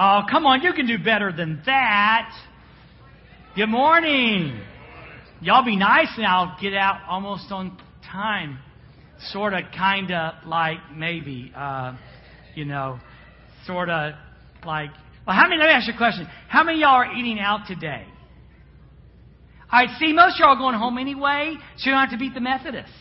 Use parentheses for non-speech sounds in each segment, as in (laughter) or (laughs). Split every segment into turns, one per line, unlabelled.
Oh, come on, you can do better than that. Good morning. Y'all be nice and I'll get out almost on time. Sort of, kind of, like, maybe. Uh, you know, sort of, like. Well, how many, let me ask you a question. How many of y'all are eating out today? All right, see, most of y'all are going home anyway, so you don't have to beat the Methodists.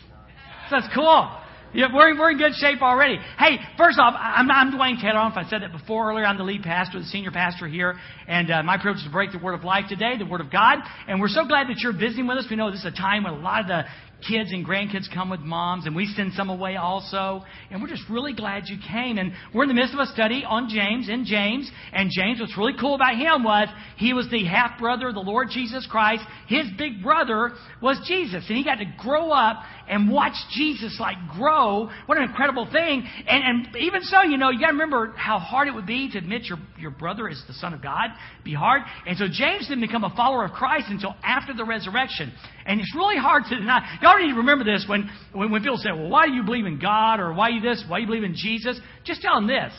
So that's cool. Yeah, we're, we're in good shape already. Hey, first off, I'm, I'm Dwayne if I said that before earlier. I'm the lead pastor, the senior pastor here. And uh, my privilege is to break the Word of life today, the Word of God. And we're so glad that you're visiting with us. We know this is a time when a lot of the kids and grandkids come with moms, and we send some away also. And we're just really glad you came. And we're in the midst of a study on James, in James. And James, what's really cool about him was he was the half brother of the Lord Jesus Christ. His big brother was Jesus. And he got to grow up and watch Jesus like grow. What an incredible thing. And, and even so, you know, you got to remember how hard it would be to admit your, your brother is the Son of God. It'd be hard. And so James didn't become a follower of Christ until after the resurrection. And it's really hard to deny. Y'all need to remember this when, when, when people say, well, why do you believe in God? Or why you this? Why you believe in Jesus? Just tell them this.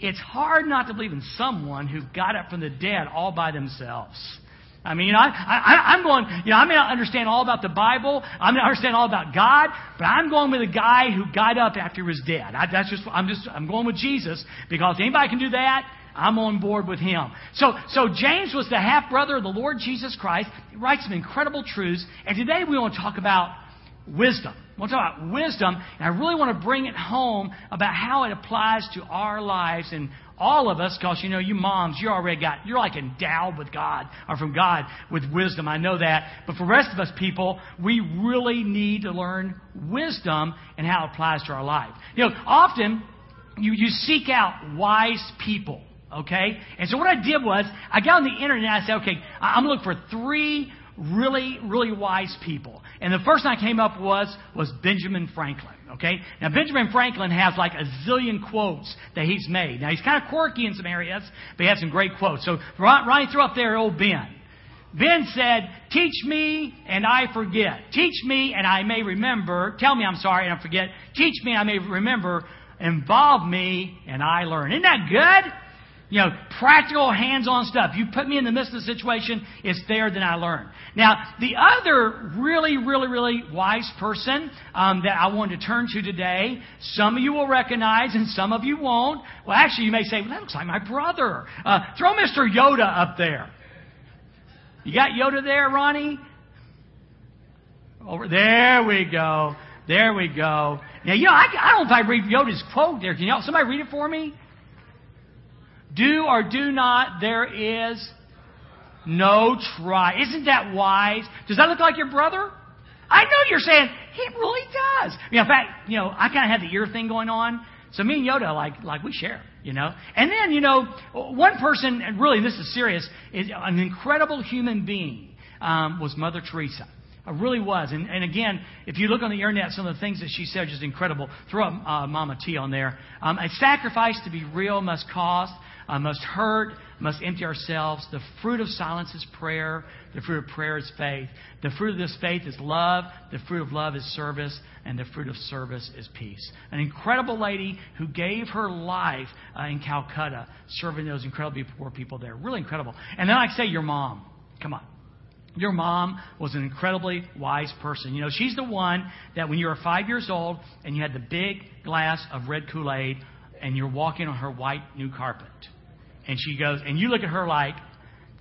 It's hard not to believe in someone who got up from the dead all by themselves. I mean, you know, I, I, I'm going, you know, I may not understand all about the Bible. I may not understand all about God, but I'm going with a guy who got up after he was dead. I, that's just, I'm just, I'm going with Jesus because anybody can do that. I'm on board with him. So, so James was the half brother of the Lord Jesus Christ. He writes some incredible truths. And today we want to talk about wisdom. We'll talk about wisdom, and I really want to bring it home about how it applies to our lives and all of us, because you know, you moms, you already got, you're like endowed with God, or from God with wisdom. I know that. But for the rest of us people, we really need to learn wisdom and how it applies to our life. You know, often you, you seek out wise people. Okay? And so what I did was, I got on the internet and I said, okay, I'm looking for three really, really wise people. And the first one I came up was was Benjamin Franklin. Okay? Now Benjamin Franklin has like a zillion quotes that he's made. Now he's kind of quirky in some areas, but he has some great quotes. So Ronnie threw up there old Ben. Ben said, Teach me and I forget. Teach me and I may remember. Tell me I'm sorry and I forget. Teach me and I may remember. Involve me and I learn. Isn't that good? You know, practical, hands-on stuff. You put me in the midst of the situation, it's there, then I learn. Now, the other really, really, really wise person um, that I wanted to turn to today, some of you will recognize and some of you won't. Well, actually, you may say, well, that looks like my brother. Uh, throw Mr. Yoda up there. You got Yoda there, Ronnie? Over there we go. There we go. Now, you know, I, I don't know if I read Yoda's quote there. Can you somebody read it for me? Do or do not, there is no try. Isn't that wise? Does that look like your brother? I know you're saying, he really does. You know, in fact, you know, I kind of have the ear thing going on. So me and Yoda, like, like we share, you know. And then, you know, one person, and really this is serious, is an incredible human being um, was Mother Teresa. I really was. And, and again, if you look on the internet, some of the things that she said are just incredible. Throw up uh, Mama T on there. Um, a sacrifice to be real must cost uh, must hurt, must empty ourselves. The fruit of silence is prayer. The fruit of prayer is faith. The fruit of this faith is love. The fruit of love is service. And the fruit of service is peace. An incredible lady who gave her life uh, in Calcutta serving those incredibly poor people there. Really incredible. And then I say your mom. Come on. Your mom was an incredibly wise person. You know, she's the one that when you were five years old and you had the big glass of red Kool Aid and you're walking on her white new carpet and she goes, and you look at her like,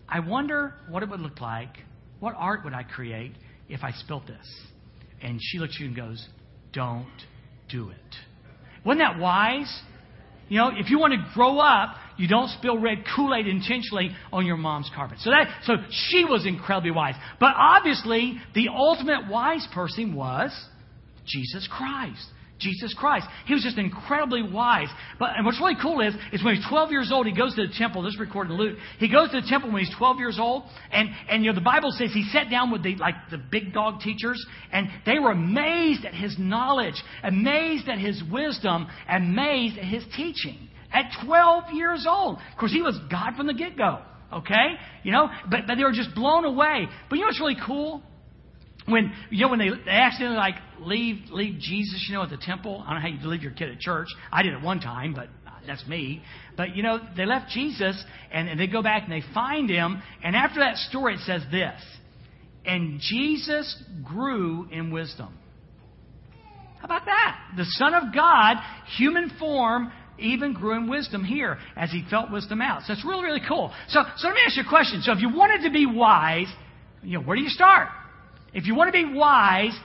I wonder what it would look like. What art would I create if I spilt this? And she looks at you and goes, Don't do it. Wasn't that wise? You know, if you want to grow up, you don't spill red Kool-Aid intentionally on your mom's carpet. So that, so she was incredibly wise. But obviously, the ultimate wise person was Jesus Christ. Jesus Christ. He was just incredibly wise. But and what's really cool is, is when he's 12 years old, he goes to the temple. This is recorded in Luke. He goes to the temple when he's 12 years old, and and you know the Bible says he sat down with the like the big dog teachers, and they were amazed at his knowledge, amazed at his wisdom, amazed at his teaching. At 12 years old, of course, he was God from the get go. Okay, you know, but but they were just blown away. But you know what's really cool? When you know when they, accidentally like leave leave Jesus, you know, at the temple. I don't know how you leave your kid at church. I did it one time, but that's me. But, you know, they left Jesus and, and they go back and they find him. And after that story, it says this And Jesus grew in wisdom. How about that? The Son of God, human form, even grew in wisdom here as he felt wisdom out. So it's really, really cool. So, so let me ask you a question. So if you wanted to be wise, you know, where do you start? If you want to be wise,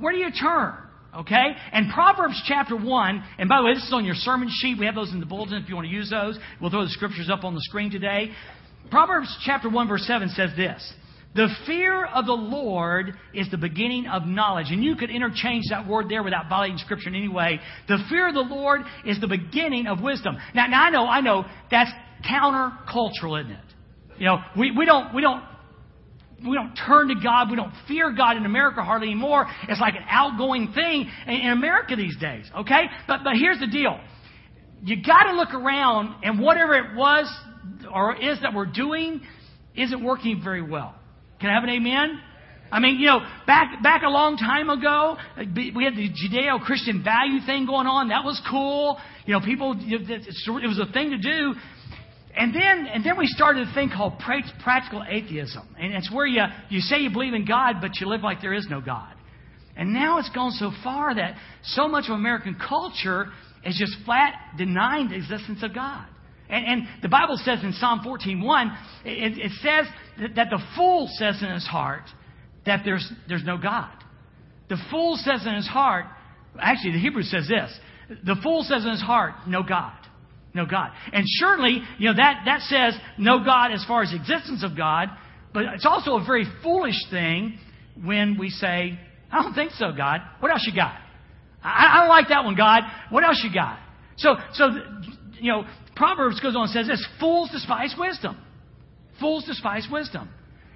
where do you turn? Okay? And Proverbs chapter 1, and by the way, this is on your sermon sheet. We have those in the bulletin if you want to use those. We'll throw the scriptures up on the screen today. Proverbs chapter 1, verse 7 says this The fear of the Lord is the beginning of knowledge. And you could interchange that word there without violating scripture in any way. The fear of the Lord is the beginning of wisdom. Now, now I know, I know, that's countercultural, isn't it? You know, we, we don't, we don't we don't turn to God. We don't fear God in America hardly anymore. It's like an outgoing thing in in America these days. Okay? But, but here's the deal. You gotta look around and whatever it was or is that we're doing isn't working very well. Can I have an amen? I mean, you know, back back a long time ago, we had the Judeo-Christian value thing going on. That was cool. You know, people, it was a thing to do. And then, and then we started a thing called practical atheism. And it's where you, you say you believe in God, but you live like there is no God. And now it's gone so far that so much of American culture is just flat denying the existence of God. And, and the Bible says in Psalm 14.1, it, it says that, that the fool says in his heart that there's, there's no God. The fool says in his heart, actually the Hebrew says this, the fool says in his heart, no God no God. And surely, you know, that, that says no God as far as existence of God, but it's also a very foolish thing when we say, I don't think so, God. What else you got? I, I don't like that one, God. What else you got? So, so, you know, Proverbs goes on and says this, fools despise wisdom. Fools despise wisdom.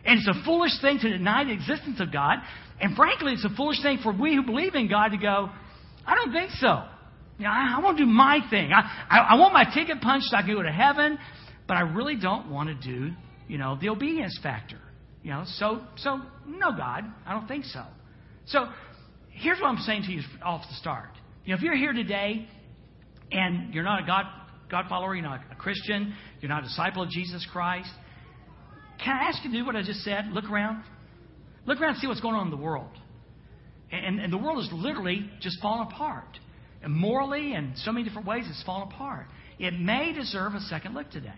And it's a foolish thing to deny the existence of God. And frankly, it's a foolish thing for we who believe in God to go, I don't think so. Know, I, I want to do my thing. I, I, I want my ticket punched so I can go to heaven, but I really don't want to do, you know, the obedience factor. You know, so so no, God, I don't think so. So here's what I'm saying to you off the start. You know, if you're here today and you're not a God God follower, you're not a Christian, you're not a disciple of Jesus Christ, can I ask you to do what I just said? Look around. Look around and see what's going on in the world. And, and the world is literally just falling apart. And morally and so many different ways, it's fallen apart. It may deserve a second look today.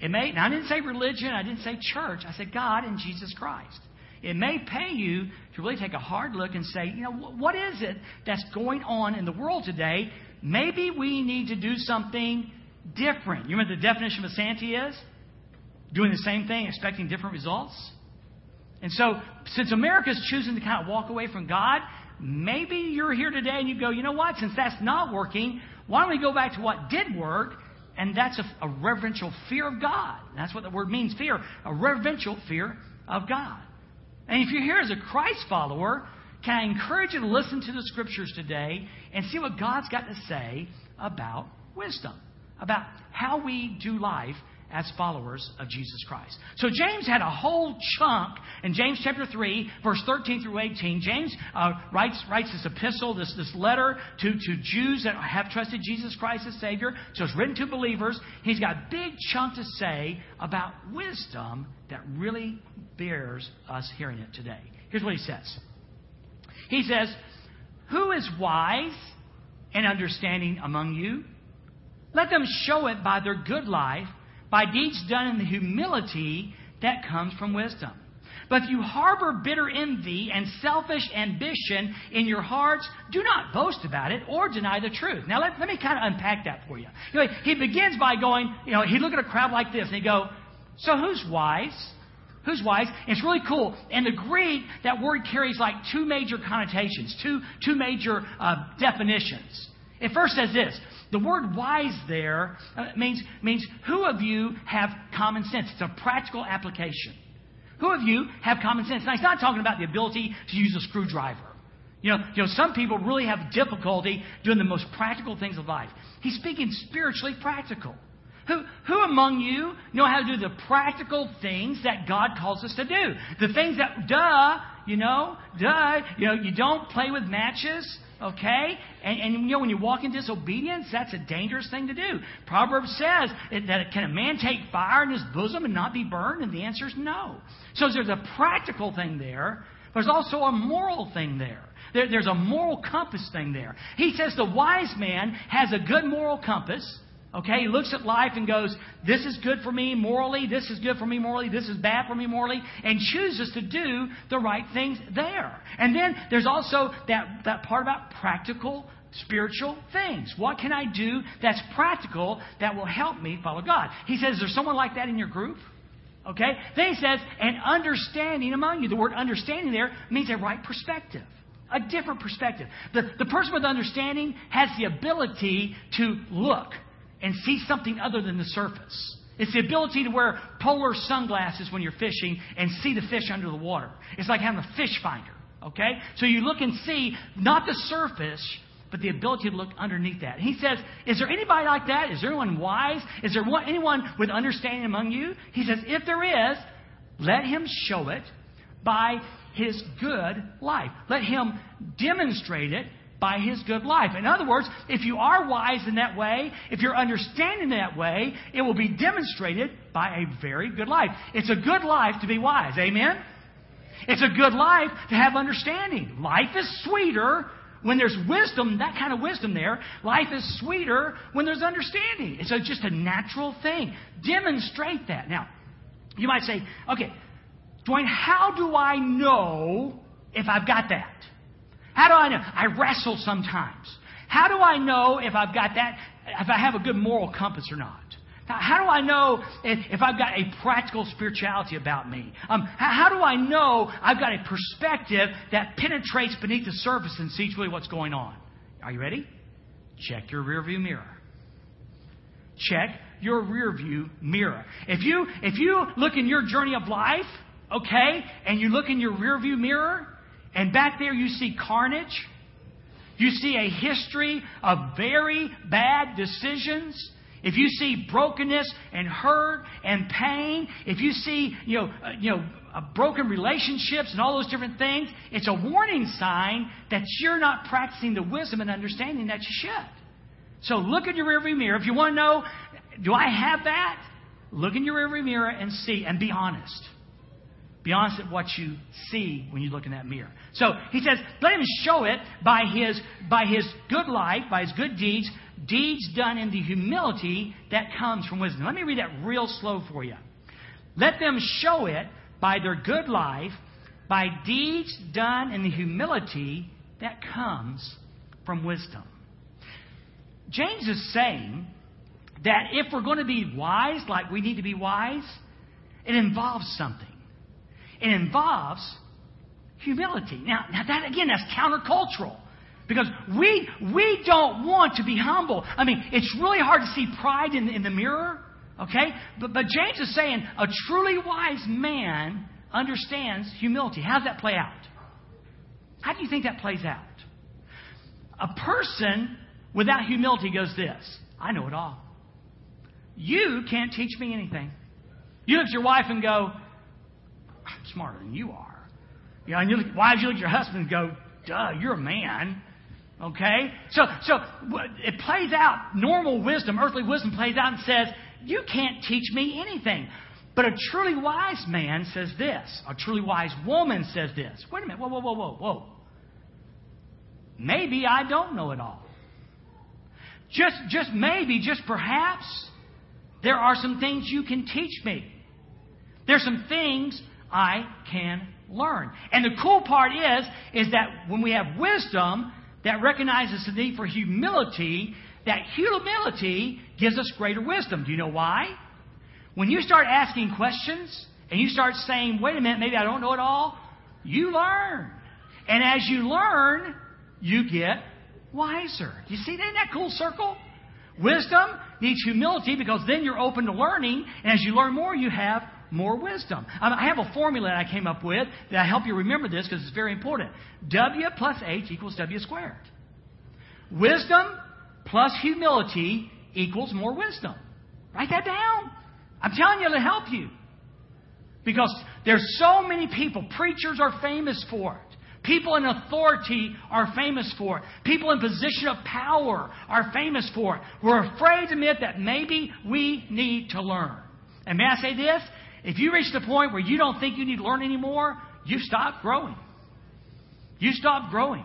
It may, now I didn't say religion, I didn't say church, I said God and Jesus Christ. It may pay you to really take a hard look and say, you know, what is it that's going on in the world today? Maybe we need to do something different. You remember the definition of insanity is? Doing the same thing, expecting different results? And so, since America's choosing to kind of walk away from God, Maybe you're here today and you go, you know what? Since that's not working, why don't we go back to what did work? And that's a, a reverential fear of God. That's what the word means fear. A reverential fear of God. And if you're here as a Christ follower, can I encourage you to listen to the scriptures today and see what God's got to say about wisdom, about how we do life as followers of Jesus Christ. So James had a whole chunk in James chapter 3, verse 13 through 18. James uh, writes, writes this epistle, this, this letter to, to Jews that have trusted Jesus Christ as Savior. So it's written to believers. He's got a big chunk to say about wisdom that really bears us hearing it today. Here's what he says. He says, Who is wise and understanding among you? Let them show it by their good life by deeds done in the humility that comes from wisdom. But if you harbor bitter envy and selfish ambition in your hearts, do not boast about it or deny the truth. Now, let, let me kind of unpack that for you. he begins by going, you know, he look at a crowd like this and he go, so who's wise? Who's wise? And it's really cool. In the Greek, that word carries like two major connotations, two, two major uh, definitions. It first says this the word wise there uh, means, means who of you have common sense? It's a practical application. Who of you have common sense? Now, he's not talking about the ability to use a screwdriver. You know, you know, some people really have difficulty doing the most practical things of life. He's speaking spiritually practical. Who, who among you know how to do the practical things that God calls us to do? The things that, duh, you know, duh, you know, you don't play with matches, Okay? And, and you know, when you walk in disobedience, that's a dangerous thing to do. Proverbs says that can a man take fire in his bosom and not be burned? And the answer is no. So there's a practical thing there, there's also a moral thing there. there. There's a moral compass thing there. He says the wise man has a good moral compass. Okay, he looks at life and goes, This is good for me morally, this is good for me morally, this is bad for me morally, and chooses to do the right things there. And then there's also that, that part about practical spiritual things. What can I do that's practical that will help me follow God? He says, Is there someone like that in your group? Okay? Then he says, and understanding among you. The word understanding there means a right perspective a different perspective. The, the person with understanding has the ability to look and see something other than the surface. It's the ability to wear polar sunglasses when you're fishing and see the fish under the water. It's like having a fish finder, okay? So you look and see not the surface, but the ability to look underneath that. He says, Is there anybody like that? Is there anyone wise? Is there anyone with understanding among you? He says, If there is, let him show it by his good life. Let him demonstrate it by his good life. In other words, if you are wise in that way, if you're understanding that way, it will be demonstrated by a very good life. It's a good life to be wise. Amen? It's a good life to have understanding. Life is sweeter when there's wisdom, that kind of wisdom there. Life is sweeter when there's understanding. It's a, just a natural thing. Demonstrate that. Now, you might say, okay, Dwayne, how do I know if I've got that? How do I know? I wrestle sometimes. How do I know if I've got that, if I have a good moral compass or not? How do I know if, if I've got a practical spirituality about me? Um, how, how, do I know I've got a perspective that penetrates beneath the surface and sees really what's going on? Are you ready? Check your rearview mirror. Check your rearview mirror. If you if you look in your journey of life, okay, and you look in your rearview mirror, and back there you see carnage. You see a history of very bad decisions. If you see brokenness and hurt and pain, if you see, you know, uh, you know, uh, broken relationships and all those different things, it's a warning sign that you're not practicing the wisdom and understanding that you should. So look in your rearview mirror. If you want to know, do I have that? Look in your rearview mirror and see and be honest. Be honest at what you see when you look in that mirror. So he says, let him show it by his, by his good life, by his good deeds, deeds done in the humility that comes from wisdom. Let me read that real slow for you. Let them show it by their good life, by deeds done in the humility that comes from wisdom. James is saying that if we're going to be wise, like we need to be wise, it involves something. It involves humility. Now, now that again, that's countercultural. Because we, we don't want to be humble. I mean, it's really hard to see pride in, in the mirror, okay? But, but James is saying a truly wise man understands humility. How does that play out? How do you think that plays out? A person without humility goes this I know it all. You can't teach me anything. You look at your wife and go, smarter than you are. You know, and you look, wives, you look at your husband and go, duh, you're a man. Okay? So, so it plays out, normal wisdom, earthly wisdom plays out and says, you can't teach me anything. But a truly wise man says this. A truly wise woman says this. Wait a minute. Whoa, whoa, whoa, whoa, whoa. Maybe I don't know it all. Just, just maybe, just perhaps, there are some things you can teach me. There's some things I can learn. And the cool part is, is that when we have wisdom that recognizes the need for humility, that humility gives us greater wisdom. Do you know why? When you start asking questions and you start saying, wait a minute, maybe I don't know it all, you learn. And as you learn, you get wiser. You see in that cool circle? Wisdom needs humility because then you're open to learning, and as you learn more, you have more wisdom. Um, I have a formula that I came up with that I help you remember this because it's very important. W plus H equals W squared. Wisdom plus humility equals more wisdom. Write that down. I'm telling you to help you. Because there's so many people, preachers are famous for it. People in authority are famous for it. People in position of power are famous for it. We're afraid to admit that maybe we need to learn. And may I say this? If you reach the point where you don't think you need to learn anymore, you stop growing. You stop growing.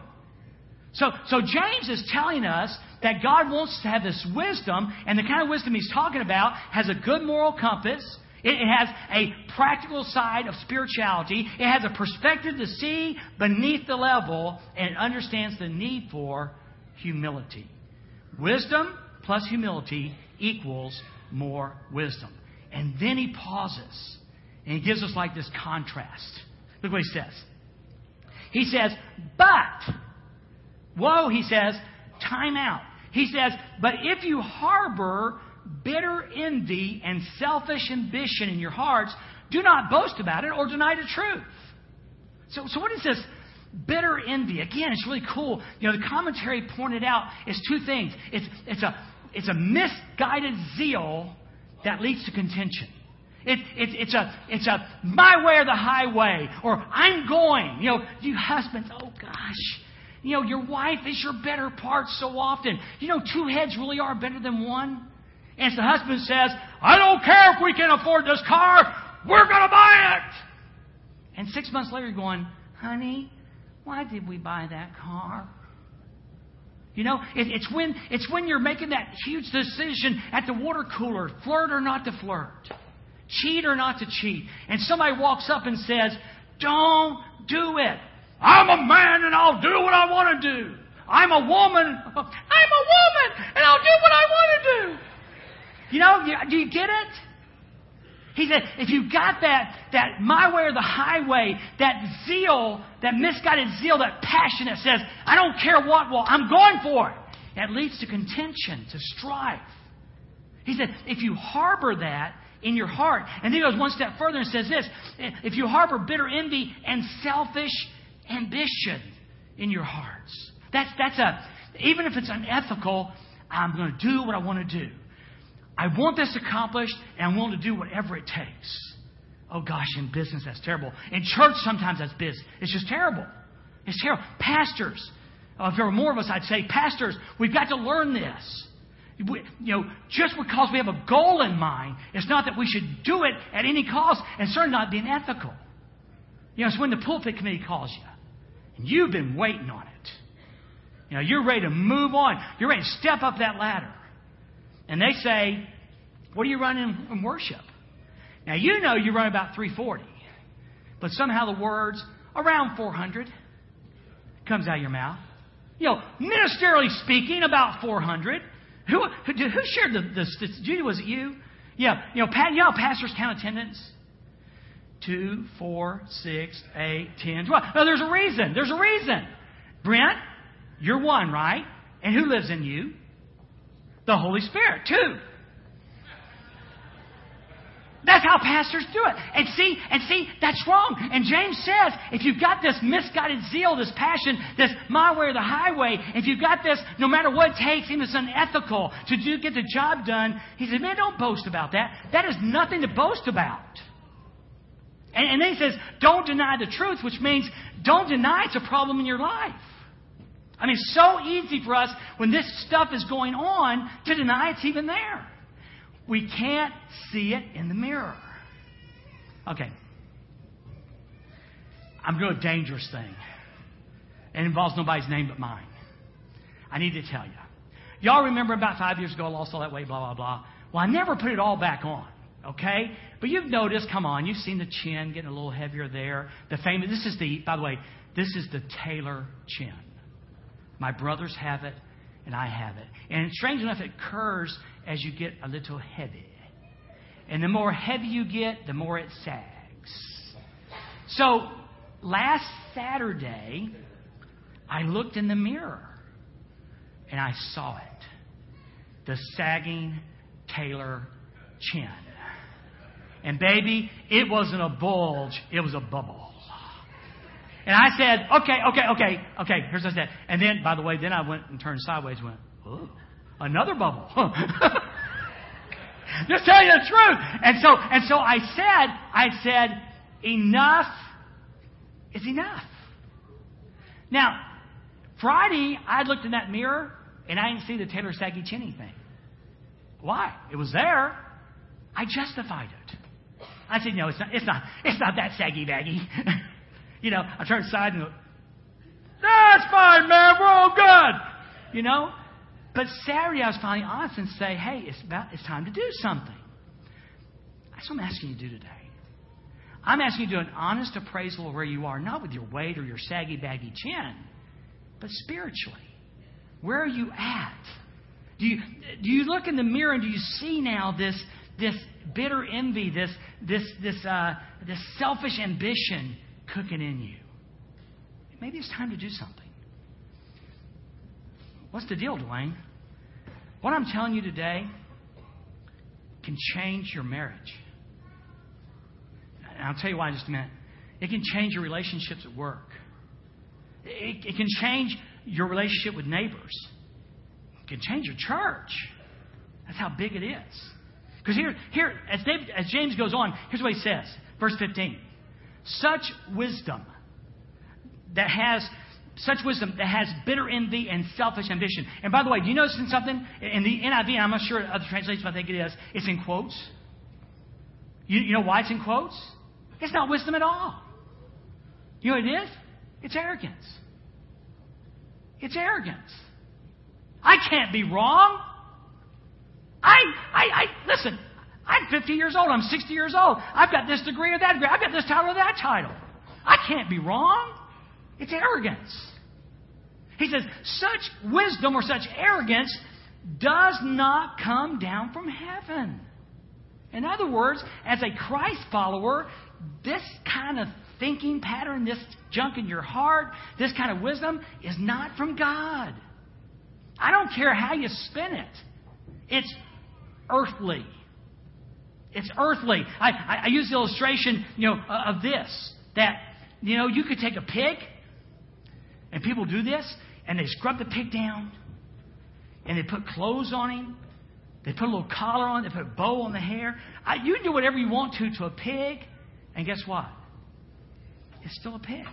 So, so James is telling us that God wants to have this wisdom, and the kind of wisdom he's talking about has a good moral compass. It, it has a practical side of spirituality. It has a perspective to see beneath the level, and understands the need for humility. Wisdom plus humility equals more wisdom. And then he pauses, and he gives us like this contrast. Look what he says. He says, but Whoa, he says, time out. He says, but if you harbor bitter envy and selfish ambition in your hearts, do not boast about it or deny the truth. So, so what is this bitter envy? Again, it's really cool. You know, the commentary pointed out is two things. It's, it's, a, it's a misguided zeal that leads to contention. It, it, it's, a, it's a my way or the highway, or I'm going. You know, you husbands, oh gosh, you know, your wife is your better part so often. You know, two heads really are better than one. And the husband says, I don't care if we can afford this car, we're going to buy it. And six months later, you're going, honey, why did we buy that car? You know, it, it's when it's when you're making that huge decision at the water cooler, flirt or not to flirt, cheat or not to cheat, and somebody walks up and says, "Don't do it." I'm a man and I'll do what I want to do. I'm a woman. I'm a woman and I'll do what I want to do. You know, do you get it? He said, if you've got that, that my way or the highway, that zeal, that misguided zeal, that passion that says, I don't care what, well, I'm going for it. That leads to contention, to strife. He said, if you harbor that in your heart, and then he goes one step further and says this, if you harbor bitter envy and selfish ambition in your hearts. That's, that's a, even if it's unethical, I'm going to do what I want to do. I want this accomplished, and I'm willing to do whatever it takes. Oh gosh, in business, that's terrible. In church, sometimes that's business. It's just terrible. It's terrible. Pastors, uh, if there were more of us, I'd say, pastors, we've got to learn this. We, you know, just because we have a goal in mind, it's not that we should do it at any cost, and certainly not being ethical. You know, it's when the pulpit committee calls you. And you've been waiting on it. You know, you're ready to move on. You're ready to step up that ladder. And they say, What are you running in worship? Now, you know you run about 340. But somehow the words, around 400, comes out of your mouth. You know, ministerially speaking, about 400. Who, who, who shared the, the, was it you? Yeah, you know, Pat, you know pastors count attendance? two, four, six, eight, ten, twelve. No, there's a reason. There's a reason. Brent, you're one, right? And who lives in you? The Holy Spirit, too. That's how pastors do it. And see, and see, that's wrong. And James says, if you've got this misguided zeal, this passion, this my way or the highway, if you've got this, no matter what it takes, even it's unethical to do, get the job done, he said, man, don't boast about that. That is nothing to boast about. And, and then he says, don't deny the truth, which means don't deny it's a problem in your life. I mean, so easy for us when this stuff is going on to deny it's even there. We can't see it in the mirror. Okay. I'm doing a dangerous thing. It involves nobody's name but mine. I need to tell you. Y'all remember about five years ago, I lost all that weight, blah, blah, blah. Well, I never put it all back on. Okay? But you've noticed, come on, you've seen the chin getting a little heavier there. The famous, this is the, by the way, this is the Taylor chin. My brothers have it, and I have it. And strange enough, it occurs as you get a little heavy. And the more heavy you get, the more it sags. So, last Saturday, I looked in the mirror and I saw it. The sagging Taylor chin. And baby, it wasn't a bulge, it was a bubble. And I said, okay, okay, okay, okay, here's what I said. And then, by the way, then I went and turned sideways and went, oh, another bubble. (laughs) Just tell you the truth. And so, and so I said, I said, enough is enough. Now, Friday, I looked in that mirror and I didn't see the Taylor Saggy Chinny thing. Why? It was there. I justified it. I said, no, it's not, it's not, it's not that saggy baggy. (laughs) you know, I turn aside and go, that's fine, man, we're all good. You know? But Saturday I was finally honest and say, hey, it's about, it's time to do something. That's what I'm asking you to do today. I'm asking you to do an honest appraisal of where you are, not with your weight or your saggy baggy chin, but spiritually. Where are you at? Do you, do you look in the mirror and do you see now this, this bitter envy, this, this, this, uh, this selfish ambition cooking in you? Maybe it's time to do something. What's the deal, Dwayne? What I'm telling you today can change your marriage. And I'll tell you why in just a minute. It can change your relationships at work. It, it can change your relationship with neighbors. It can change your church. That's how big it is. Because here, here as, David, as James goes on, here's what he says. Verse 15. Such wisdom that has such wisdom that has bitter envy and selfish ambition. And by the way, do you notice something? In the NIV, I'm not sure other translations, but I think it is, it's in quotes. You, you know why it's in quotes? It's not wisdom at all. You know what it is? It's arrogance. It's arrogance. I can't be wrong. I, I, I, listen, I'm 50 years old. I'm 60 years old. I've got this degree or that degree. I've got this title or that title. I can't be wrong. It's arrogance. He says, such wisdom or such arrogance does not come down from heaven. In other words, as a Christ follower, this kind of thinking pattern, this junk in your heart, this kind of wisdom is not from God. I don't care how you spin it. It's earthly. It's earthly. I, I, I use the illustration, you know, of this that you know you could take a pig, and people do this, and they scrub the pig down, and they put clothes on him, they put a little collar on, they put a bow on the hair. I, you can do whatever you want to to a pig, and guess what? It's still a pig.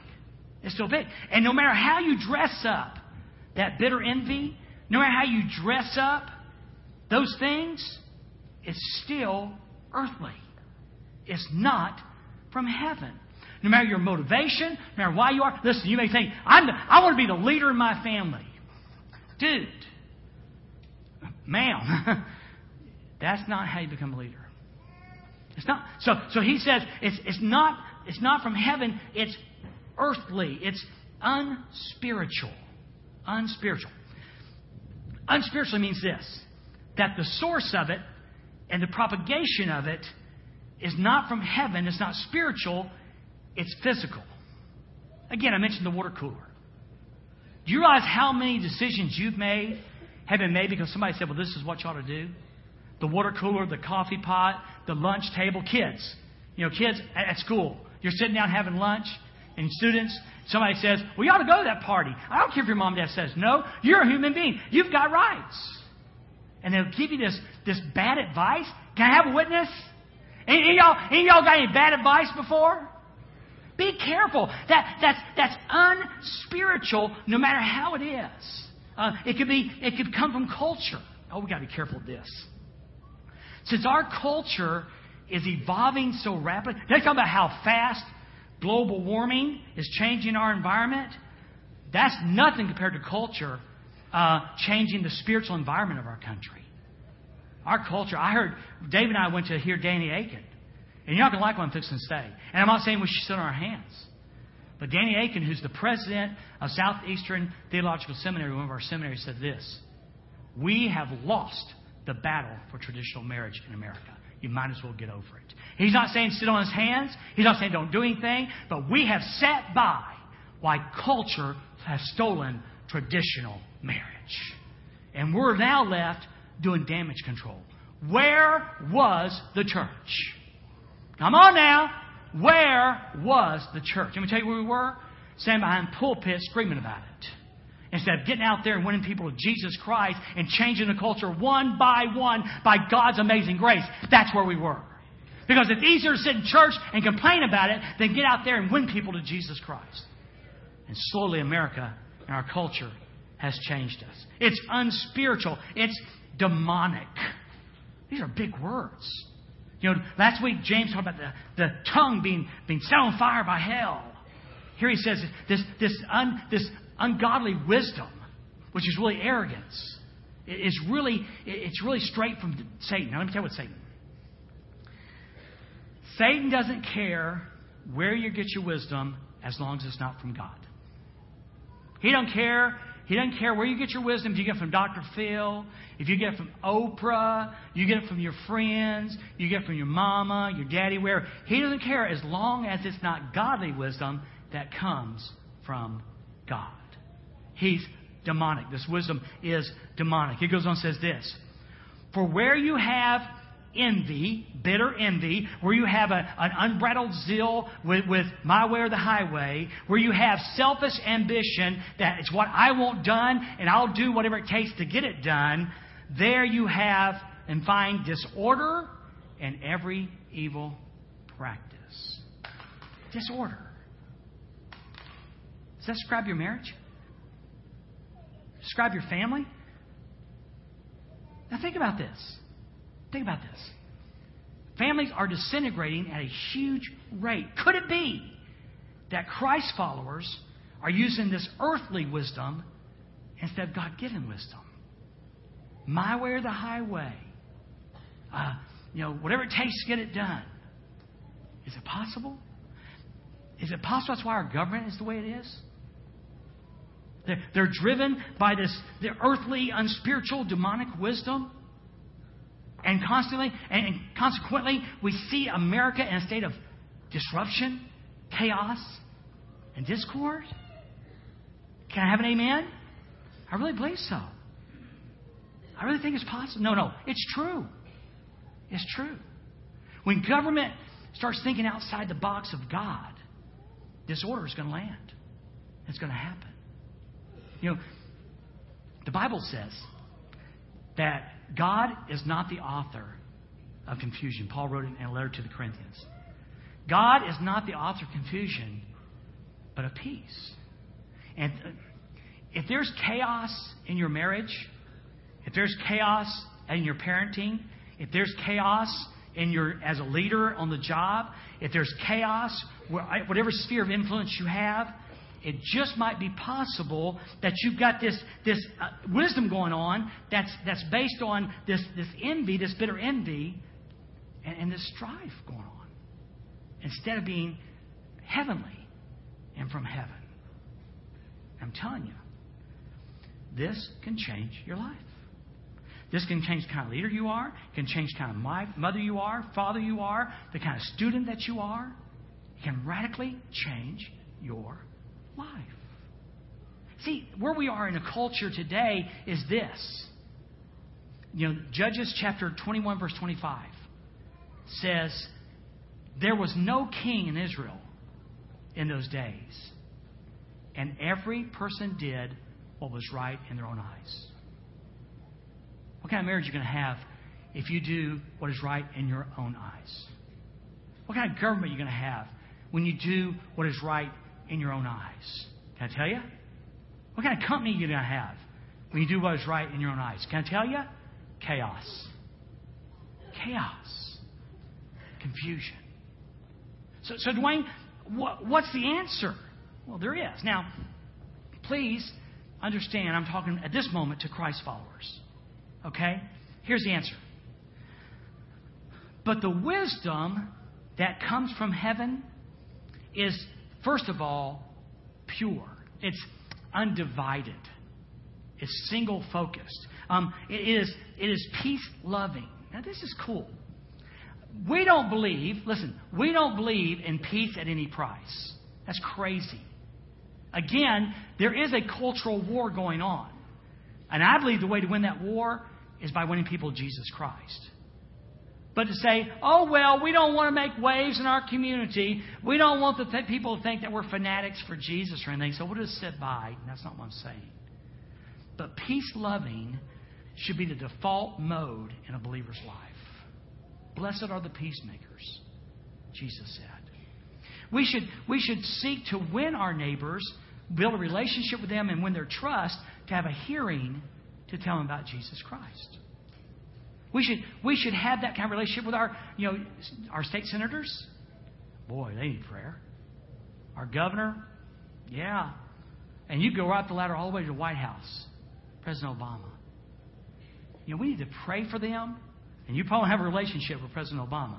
It's still a pig. And no matter how you dress up that bitter envy, no matter how you dress up those things, it's still earthly. It's not from heaven. No matter your motivation, no matter why you are. Listen, you may think, I'm the, I want to be the leader in my family. Dude, ma'am, (laughs) that's not how you become a leader. It's not. So, so he says it's, it's, not, it's not from heaven, it's earthly, it's unspiritual. Unspiritual. Unspiritual means this that the source of it and the propagation of it is not from heaven, it's not spiritual, it's physical. Again, I mentioned the water cooler. Do you realize how many decisions you've made have been made because somebody said, well, this is what you ought to do? The water cooler, the coffee pot, the lunch table, kids. You know, kids at school. You're sitting down having lunch, and students, somebody says, well, you ought to go to that party. I don't care if your mom and dad says, no, you're a human being. You've got rights. And they'll give you this, this bad advice. Can I have a witness? Any, y'all, any y'all got any bad advice before? Be careful. That, that's, that's unspiritual no matter how it is. Uh, it could be, it could come from culture. Oh, we got to be careful of this. Since our culture is evolving so rapidly, they talk about how fast global warming is changing our environment. That's nothing compared to culture uh, changing the spiritual environment of our country. Our culture, I heard, Dave and I went to hear Danny Akin. And you're not going to like what I'm fixing to say. And I'm not saying we should sit on our hands. But Danny Akin, who's the president of Southeastern Theological Seminary, one of our seminaries, said this We have lost the battle for traditional marriage in America. You might as well get over it. He's not saying sit on his hands. He's not saying don't do anything. But we have sat by why culture has stolen traditional marriage. And we're now left doing damage control. Where was the church? Come on now. Where was the church? Let me tell you where we were. Standing behind pulpits screaming about it. Instead of getting out there and winning people to Jesus Christ and changing the culture one by one by God's amazing grace. That's where we were. Because it's easier to sit in church and complain about it than get out there and win people to Jesus Christ. And slowly, America and our culture has changed us. It's unspiritual, it's demonic. These are big words. You know, last week James talked about the, the tongue being, being set on fire by hell. Here he says this, this, un, this ungodly wisdom, which is really arrogance, is really, it's really straight from Satan. Now, let me tell you what Satan. Satan doesn't care where you get your wisdom as long as it's not from God. He don't care. He doesn't care where you get your wisdom. If you get it from Dr. Phil, if you get it from Oprah, you get it from your friends, you get it from your mama, your daddy, where he doesn't care as long as it's not godly wisdom that comes from God. He's demonic. This wisdom is demonic. He goes on and says this For where you have envy, bitter envy, where you have a, an unbridled zeal with, with my way or the highway, where you have selfish ambition that it's what I want done and I'll do whatever it takes to get it done, there you have and find disorder and every evil practice. Disorder. Does that describe your marriage? Describe your family? Now think about this. Think about this. Families are disintegrating at a huge rate. Could it be that Christ followers are using this earthly wisdom instead of God given wisdom? My way or the highway. Uh, you know, whatever it takes to get it done. Is it possible? Is it possible that's why our government is the way it is? They're, they're driven by this the earthly, unspiritual, demonic wisdom. And constantly, and consequently, we see America in a state of disruption, chaos, and discord. Can I have an amen? I really believe so. I really think it's possible. No, no, it's true. It's true. When government starts thinking outside the box of God, disorder is going to land. It's going to happen. You know, the Bible says that God is not the author of confusion. Paul wrote in a letter to the Corinthians. God is not the author of confusion, but of peace. And if there's chaos in your marriage, if there's chaos in your parenting, if there's chaos in your as a leader on the job, if there's chaos, whatever sphere of influence you have, it just might be possible that you've got this, this uh, wisdom going on that's, that's based on this, this envy, this bitter envy, and, and this strife going on. Instead of being heavenly and from heaven. I'm telling you, this can change your life. This can change the kind of leader you are, can change the kind of mother you are, father you are, the kind of student that you are. It can radically change your life. See, where we are in a culture today is this. You know, Judges chapter 21, verse 25 says, There was no king in Israel in those days, and every person did what was right in their own eyes. What kind of marriage are you going to have if you do what is right in your own eyes? What kind of government are you going to have when you do what is right in your own eyes. Can I tell you? What kind of company are you going to have when you do what is right in your own eyes? Can I tell you? Chaos. Chaos. Confusion. So, so Dwayne, what, what's the answer? Well, there is. Now, please understand, I'm talking at this moment to Christ followers. Okay? Here's the answer. But the wisdom that comes from heaven is first of all, pure. It's undivided. It's single focused. Um, it is it is peace loving. Now this is cool. We don't believe. Listen, we don't believe in peace at any price. That's crazy. Again, there is a cultural war going on, and I believe the way to win that war is by winning people Jesus Christ. But to say, oh, well, we don't want to make waves in our community. We don't want the th- people to think that we're fanatics for Jesus or anything, so we'll just sit by. That's not what I'm saying. But peace loving should be the default mode in a believer's life. Blessed are the peacemakers, Jesus said. We should, we should seek to win our neighbors build a relationship with them and win their trust to have a hearing to tell them about Jesus Christ. We should, we should have that kind of relationship with our, you know, our state senators. Boy, they need prayer. Our governor, yeah. And you go right the ladder all the way to the White House, President Obama. You know, we need to pray for them. And you probably have a relationship with President Obama.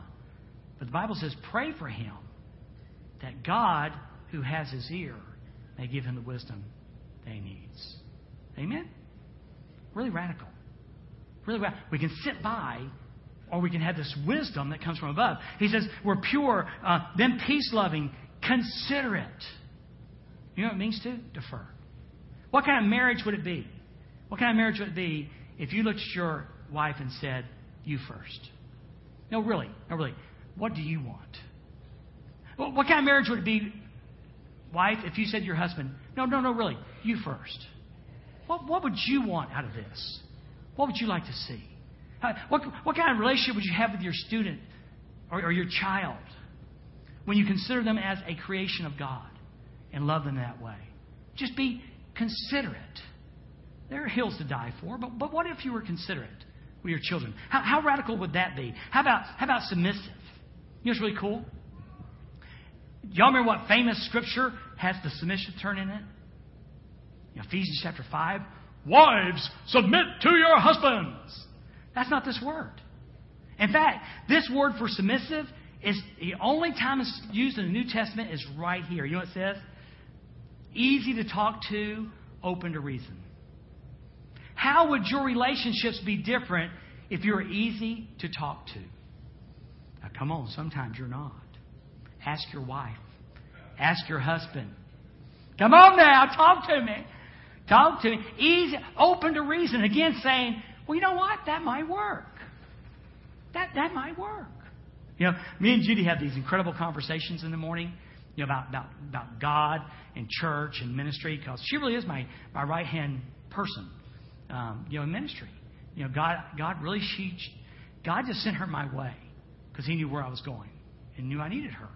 But the Bible says, pray for him that God, who has his ear, may give him the wisdom that he needs. Amen? Really radical. Really radical. We can sit by, or we can have this wisdom that comes from above. He says, we're pure, uh, then peace loving, considerate. You know what it means to? Defer. What kind of marriage would it be? What kind of marriage would it be if you looked at your wife and said, You first? No, really. No, really. What do you want? Well, what kind of marriage would it be, wife, if you said to your husband, No, no, no, really. You first. What, what would you want out of this? What would you like to see? What, what kind of relationship would you have with your student or, or your child when you consider them as a creation of God and love them that way? Just be considerate. There are hills to die for, but, but what if you were considerate with your children? How, how radical would that be? How about, how about submissive? You know what's really cool? Y'all remember what famous scripture has the submission turn in it? Ephesians chapter 5. Wives, submit to your husbands. That's not this word. In fact, this word for submissive is the only time it's used in the New Testament is right here. You know what it says? Easy to talk to, open to reason. How would your relationships be different if you were easy to talk to? Now, come on, sometimes you're not. Ask your wife. Ask your husband. Come on now, talk to me. Talk to me. Easy, open to reason. Again, saying, well, you know what? That might work. That, that might work. You know, me and Judy have these incredible conversations in the morning you know, about, about, about God and church and ministry because she really is my, my right hand person um, you know, in ministry. You know, God, God really, she, God just sent her my way because He knew where I was going and knew I needed her.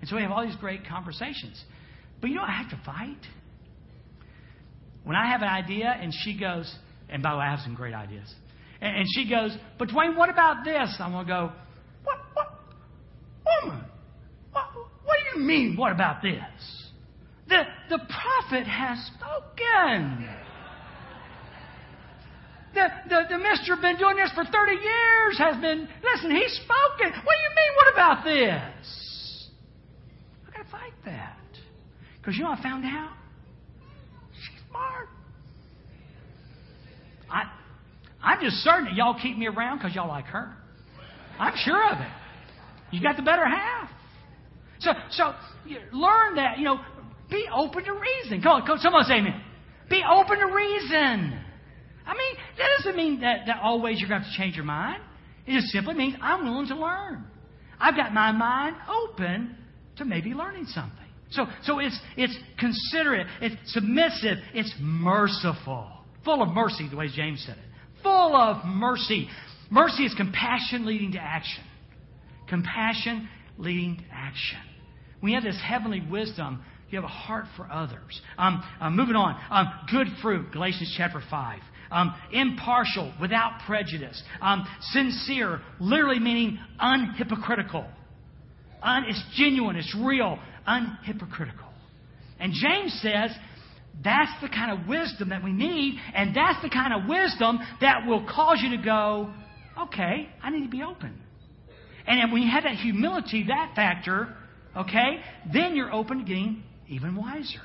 And so we have all these great conversations. But you know, I have to fight. When I have an idea and she goes, and by the way, I have some great ideas. And, and she goes, but Dwayne, what about this? I'm going to go, what, what, woman? What, what do you mean, what about this? The, the prophet has spoken. The, the, the mister been doing this for 30 years, has been, listen, he's spoken. What do you mean, what about this? I got to fight that. Because you know I found out? Smart. I, I'm just certain that y'all keep me around because y'all like her. I'm sure of it. You got the better half. So, so learn that, you know, be open to reason. Come on, come, someone say amen. Be open to reason. I mean, that doesn't mean that, that always you're going to have to change your mind. It just simply means I'm willing to learn. I've got my mind open to maybe learning something. So, so it's, it's considerate, it's submissive, it's merciful. Full of mercy, the way James said it. Full of mercy. Mercy is compassion leading to action. Compassion leading to action. When you have this heavenly wisdom, you have a heart for others. Um, uh, moving on. Um, good fruit, Galatians chapter 5 um, impartial, without prejudice, um, sincere, literally meaning unhypocritical. Un, it's genuine, it's real, unhypocritical. And James says that's the kind of wisdom that we need, and that's the kind of wisdom that will cause you to go, okay, I need to be open. And when you have that humility, that factor, okay, then you're open to getting even wiser.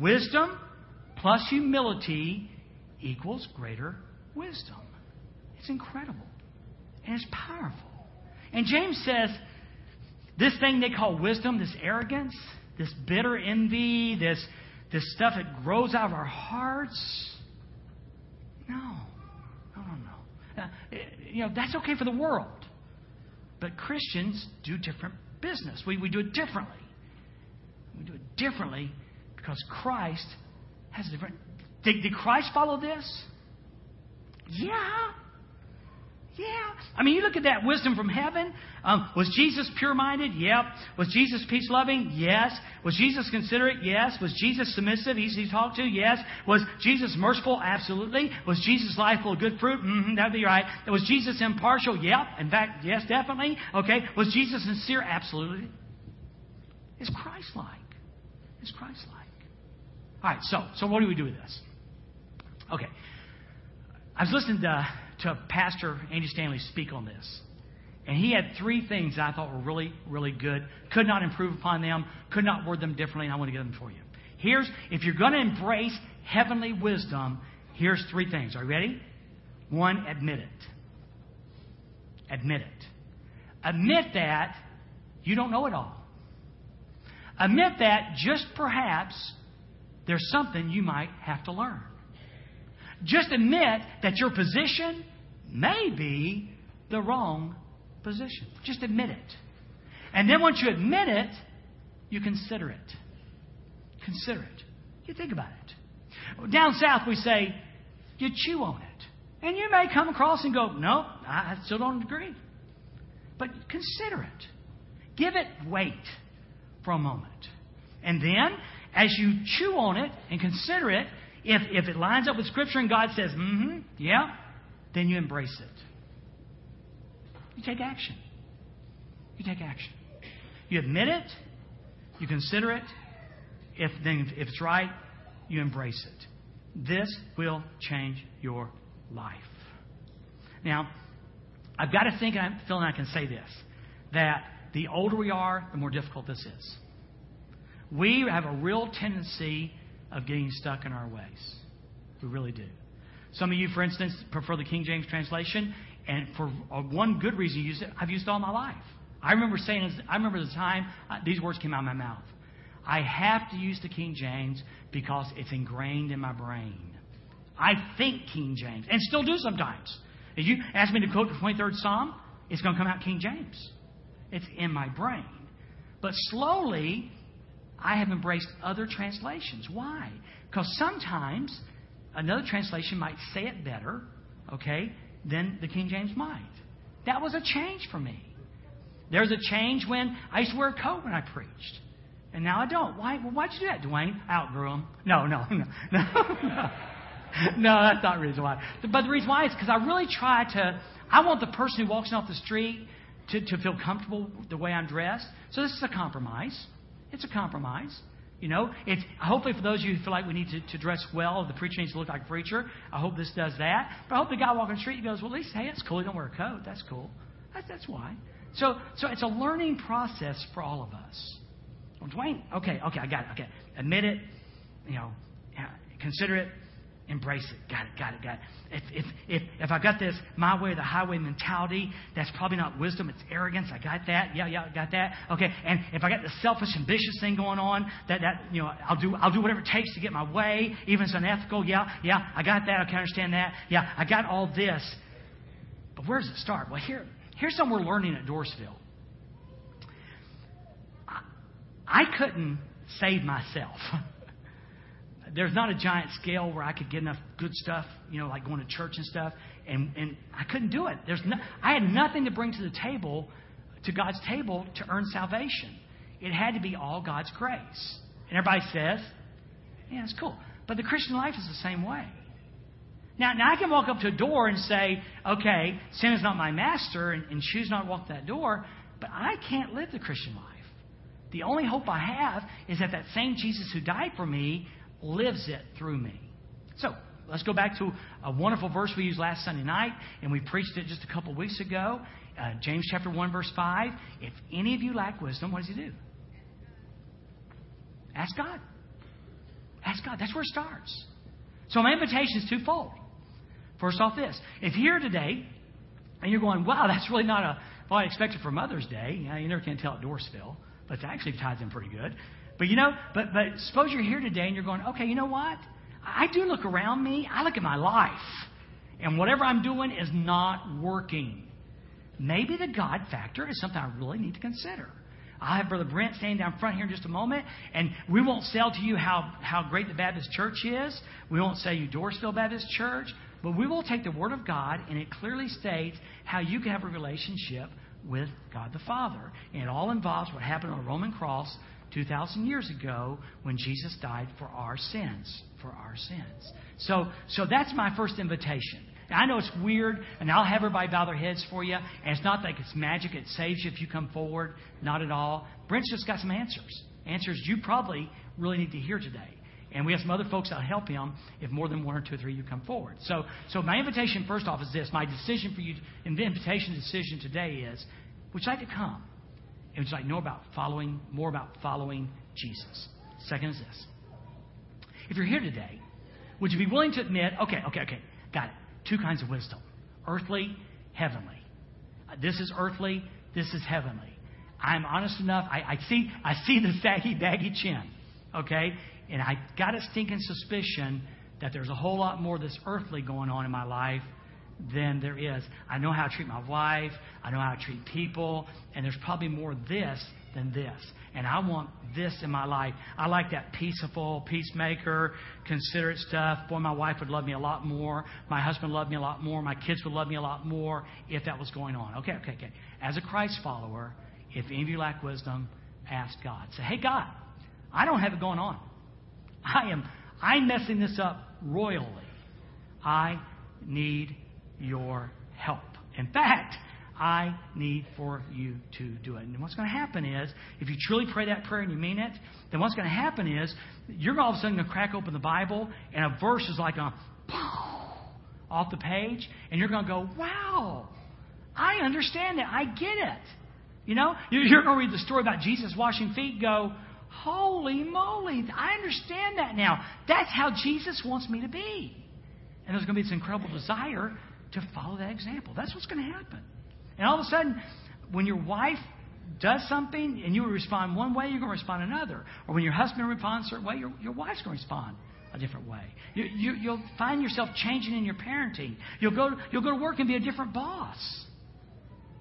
Wisdom plus humility equals greater wisdom. It's incredible. And it's powerful. And James says this thing they call wisdom, this arrogance, this bitter envy, this, this stuff that grows out of our hearts. No. No, no, no. Uh, you know, that's okay for the world. But Christians do different business. We, we do it differently. We do it differently because Christ has a different did, did Christ follow this? Yeah. Yeah. I mean, you look at that wisdom from heaven. Um, was Jesus pure minded? Yep. Was Jesus peace loving? Yes. Was Jesus considerate? Yes. Was Jesus submissive? Easy to talk to? Yes. Was Jesus merciful? Absolutely. Was Jesus life full of good fruit? Mm-hmm, that'd be right. Was Jesus impartial? Yep. In fact, yes, definitely. Okay. Was Jesus sincere? Absolutely. Is Christ like? Is Christ like? All right. So, so what do we do with this? Okay. I was listening to to Pastor Andy Stanley speak on this. And he had three things I thought were really, really good. Could not improve upon them, could not word them differently, and I want to get them for you. Here's, if you're going to embrace heavenly wisdom, here's three things. Are you ready? One, admit it. Admit it. Admit that you don't know it all. Admit that just perhaps there's something you might have to learn. Just admit that your position may be the wrong position. Just admit it. And then once you admit it, you consider it. Consider it. You think about it. Down south, we say, you chew on it. And you may come across and go, no, I still don't agree. But consider it. Give it weight for a moment. And then, as you chew on it and consider it, if, if it lines up with Scripture and God says, mm hmm, yeah, then you embrace it. You take action. You take action. You admit it, you consider it. If then if it's right, you embrace it. This will change your life. Now, I've got to think, and I'm feeling I can say this, that the older we are, the more difficult this is. We have a real tendency of getting stuck in our ways. We really do. Some of you, for instance, prefer the King James translation, and for one good reason you use it, I've used it all my life. I remember saying, I remember the time uh, these words came out of my mouth. I have to use the King James because it's ingrained in my brain. I think King James, and still do sometimes. If you ask me to quote the 23rd Psalm, it's going to come out King James. It's in my brain. But slowly, I have embraced other translations. Why? Because sometimes another translation might say it better, okay, than the King James might. That was a change for me. There was a change when I used to wear a coat when I preached. And now I don't. Why? Well, why'd you do that, Dwayne? Outgrew them. No, no, no, (laughs) no, no. No, that's not the reason why. But the reason why is because I really try to. I want the person who walks off the street to, to feel comfortable the way I'm dressed. So this is a compromise. It's a compromise. You know, it's hopefully for those of you who feel like we need to, to dress well, the preacher needs to look like a preacher. I hope this does that. But I hope the guy walking the street goes, well, at least hey, that's cool. He don't wear a coat. That's cool. That's, that's why. So, so it's a learning process for all of us. Well, Dwayne, okay, okay, I got it. Okay, admit it. You know, consider it. Embrace it. Got it, got it, got it. If, if, if, if I got this my way or the highway mentality, that's probably not wisdom, it's arrogance. I got that. Yeah, yeah, I got that. Okay. And if I got the selfish, ambitious thing going on, that, that, you know, I'll do, I'll do whatever it takes to get my way, even if it's unethical. Yeah, yeah, I got that. I can understand that. Yeah, I got all this. But where does it start? Well, here, here's something we're learning at Doorsville. I, I couldn't save myself. (laughs) there's not a giant scale where I could get enough good stuff, you know, like going to church and stuff, and and I couldn't do it. There's no, I had nothing to bring to the table, to God's table, to earn salvation. It had to be all God's grace. And everybody says, "Yeah, it's cool." But the Christian life is the same way. Now, now I can walk up to a door and say, "Okay, sin is not my master," and, and choose not to walk that door. But I can't live the Christian life. The only hope I have is that that same Jesus who died for me lives it through me. So, let's go back to a wonderful verse we used last Sunday night, and we preached it just a couple weeks ago. Uh, James chapter 1, verse 5. If any of you lack wisdom, what does he do? Ask God. Ask God. That's where it starts. So my invitation is twofold. First off, this. If you're here today and you're going, wow, that's really not a, what I expected for Mother's Day, you, know, you never can tell at Doorsville, but it actually ties in pretty good. But you know, but but suppose you're here today and you're going, okay, you know what? I do look around me. I look at my life, and whatever I'm doing is not working. Maybe the God factor is something I really need to consider. I'll have Brother Brent standing down front here in just a moment, and we won't sell to you how, how great the Baptist church is. We won't sell you Doorsville Baptist Church. But we will take the Word of God, and it clearly states how you can have a relationship with God the Father. And it all involves what happened on the Roman cross 2,000 years ago when Jesus died for our sins. For our sins. So, so that's my first invitation. I know it's weird, and I'll have everybody bow their heads for you. And it's not like it's magic, it saves you if you come forward. Not at all. Brent's just got some answers. Answers you probably really need to hear today. And we have some other folks that'll help him if more than one or two or three you come forward. So, so my invitation, first off, is this. My decision for you, and the invitation decision today is, would you like to come? And would like about following, more about following Jesus? Second is this. If you're here today, would you be willing to admit, okay, okay, okay, got it. Two kinds of wisdom earthly, heavenly. Uh, this is earthly, this is heavenly. I'm honest enough, I, I see I see the saggy, baggy chin. Okay? And I got a stinking suspicion that there's a whole lot more that's earthly going on in my life than there is. I know how to treat my wife, I know how to treat people, and there's probably more this than this. And I want this in my life. I like that peaceful, peacemaker, considerate stuff. Boy, my wife would love me a lot more. My husband loved me a lot more. My kids would love me a lot more if that was going on. Okay, okay, okay. As a Christ follower, if any of you lack wisdom, ask God. Say, hey, God, I don't have it going on. I am I'm messing this up royally. I need your help. In fact, I need for you to do it. And what's going to happen is, if you truly pray that prayer and you mean it, then what's going to happen is, you're all of a sudden going to crack open the Bible, and a verse is like a (laughs) off the page, and you're going to go, wow, I understand it. I get it. You know, you're going to read the story about Jesus washing feet, go, holy moly, I understand that now. That's how Jesus wants me to be. And there's going to be this incredible desire to follow that example. That's what's going to happen. And all of a sudden, when your wife does something and you respond one way, you're going to respond another. Or when your husband responds a certain way, your, your wife's going to respond a different way. You, you, you'll find yourself changing in your parenting. You'll go, you'll go to work and be a different boss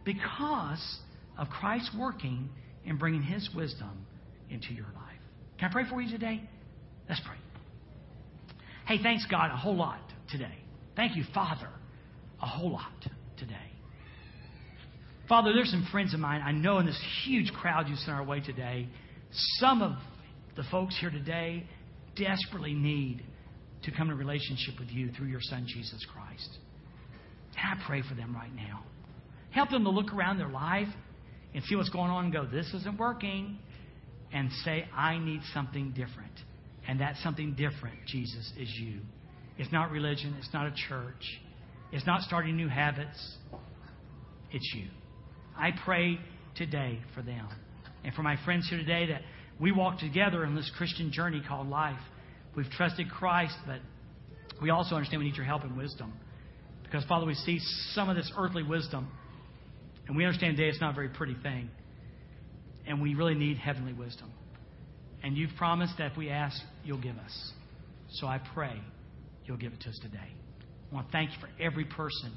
because of Christ working and bringing His wisdom into your life. Can I pray for you today? Let's pray. Hey, thanks God a whole lot today. Thank you, Father, a whole lot today. Father, there's some friends of mine I know in this huge crowd you sent our way today. Some of the folks here today desperately need to come in relationship with you through your Son, Jesus Christ. And I pray for them right now. Help them to look around their life and see what's going on and go, this isn't working. And say, I need something different. And that something different, Jesus, is you. It's not religion. It's not a church. It's not starting new habits. It's you. I pray today for them. And for my friends here today that we walk together in this Christian journey called life. We've trusted Christ, but we also understand we need your help and wisdom. Because, Father, we see some of this earthly wisdom, and we understand today it's not a very pretty thing. And we really need heavenly wisdom. And you've promised that if we ask, you'll give us. So I pray you'll give it to us today. I want to thank you for every person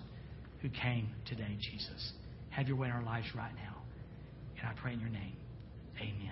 who came today, Jesus. Have your way in our lives right now. And I pray in your name. Amen.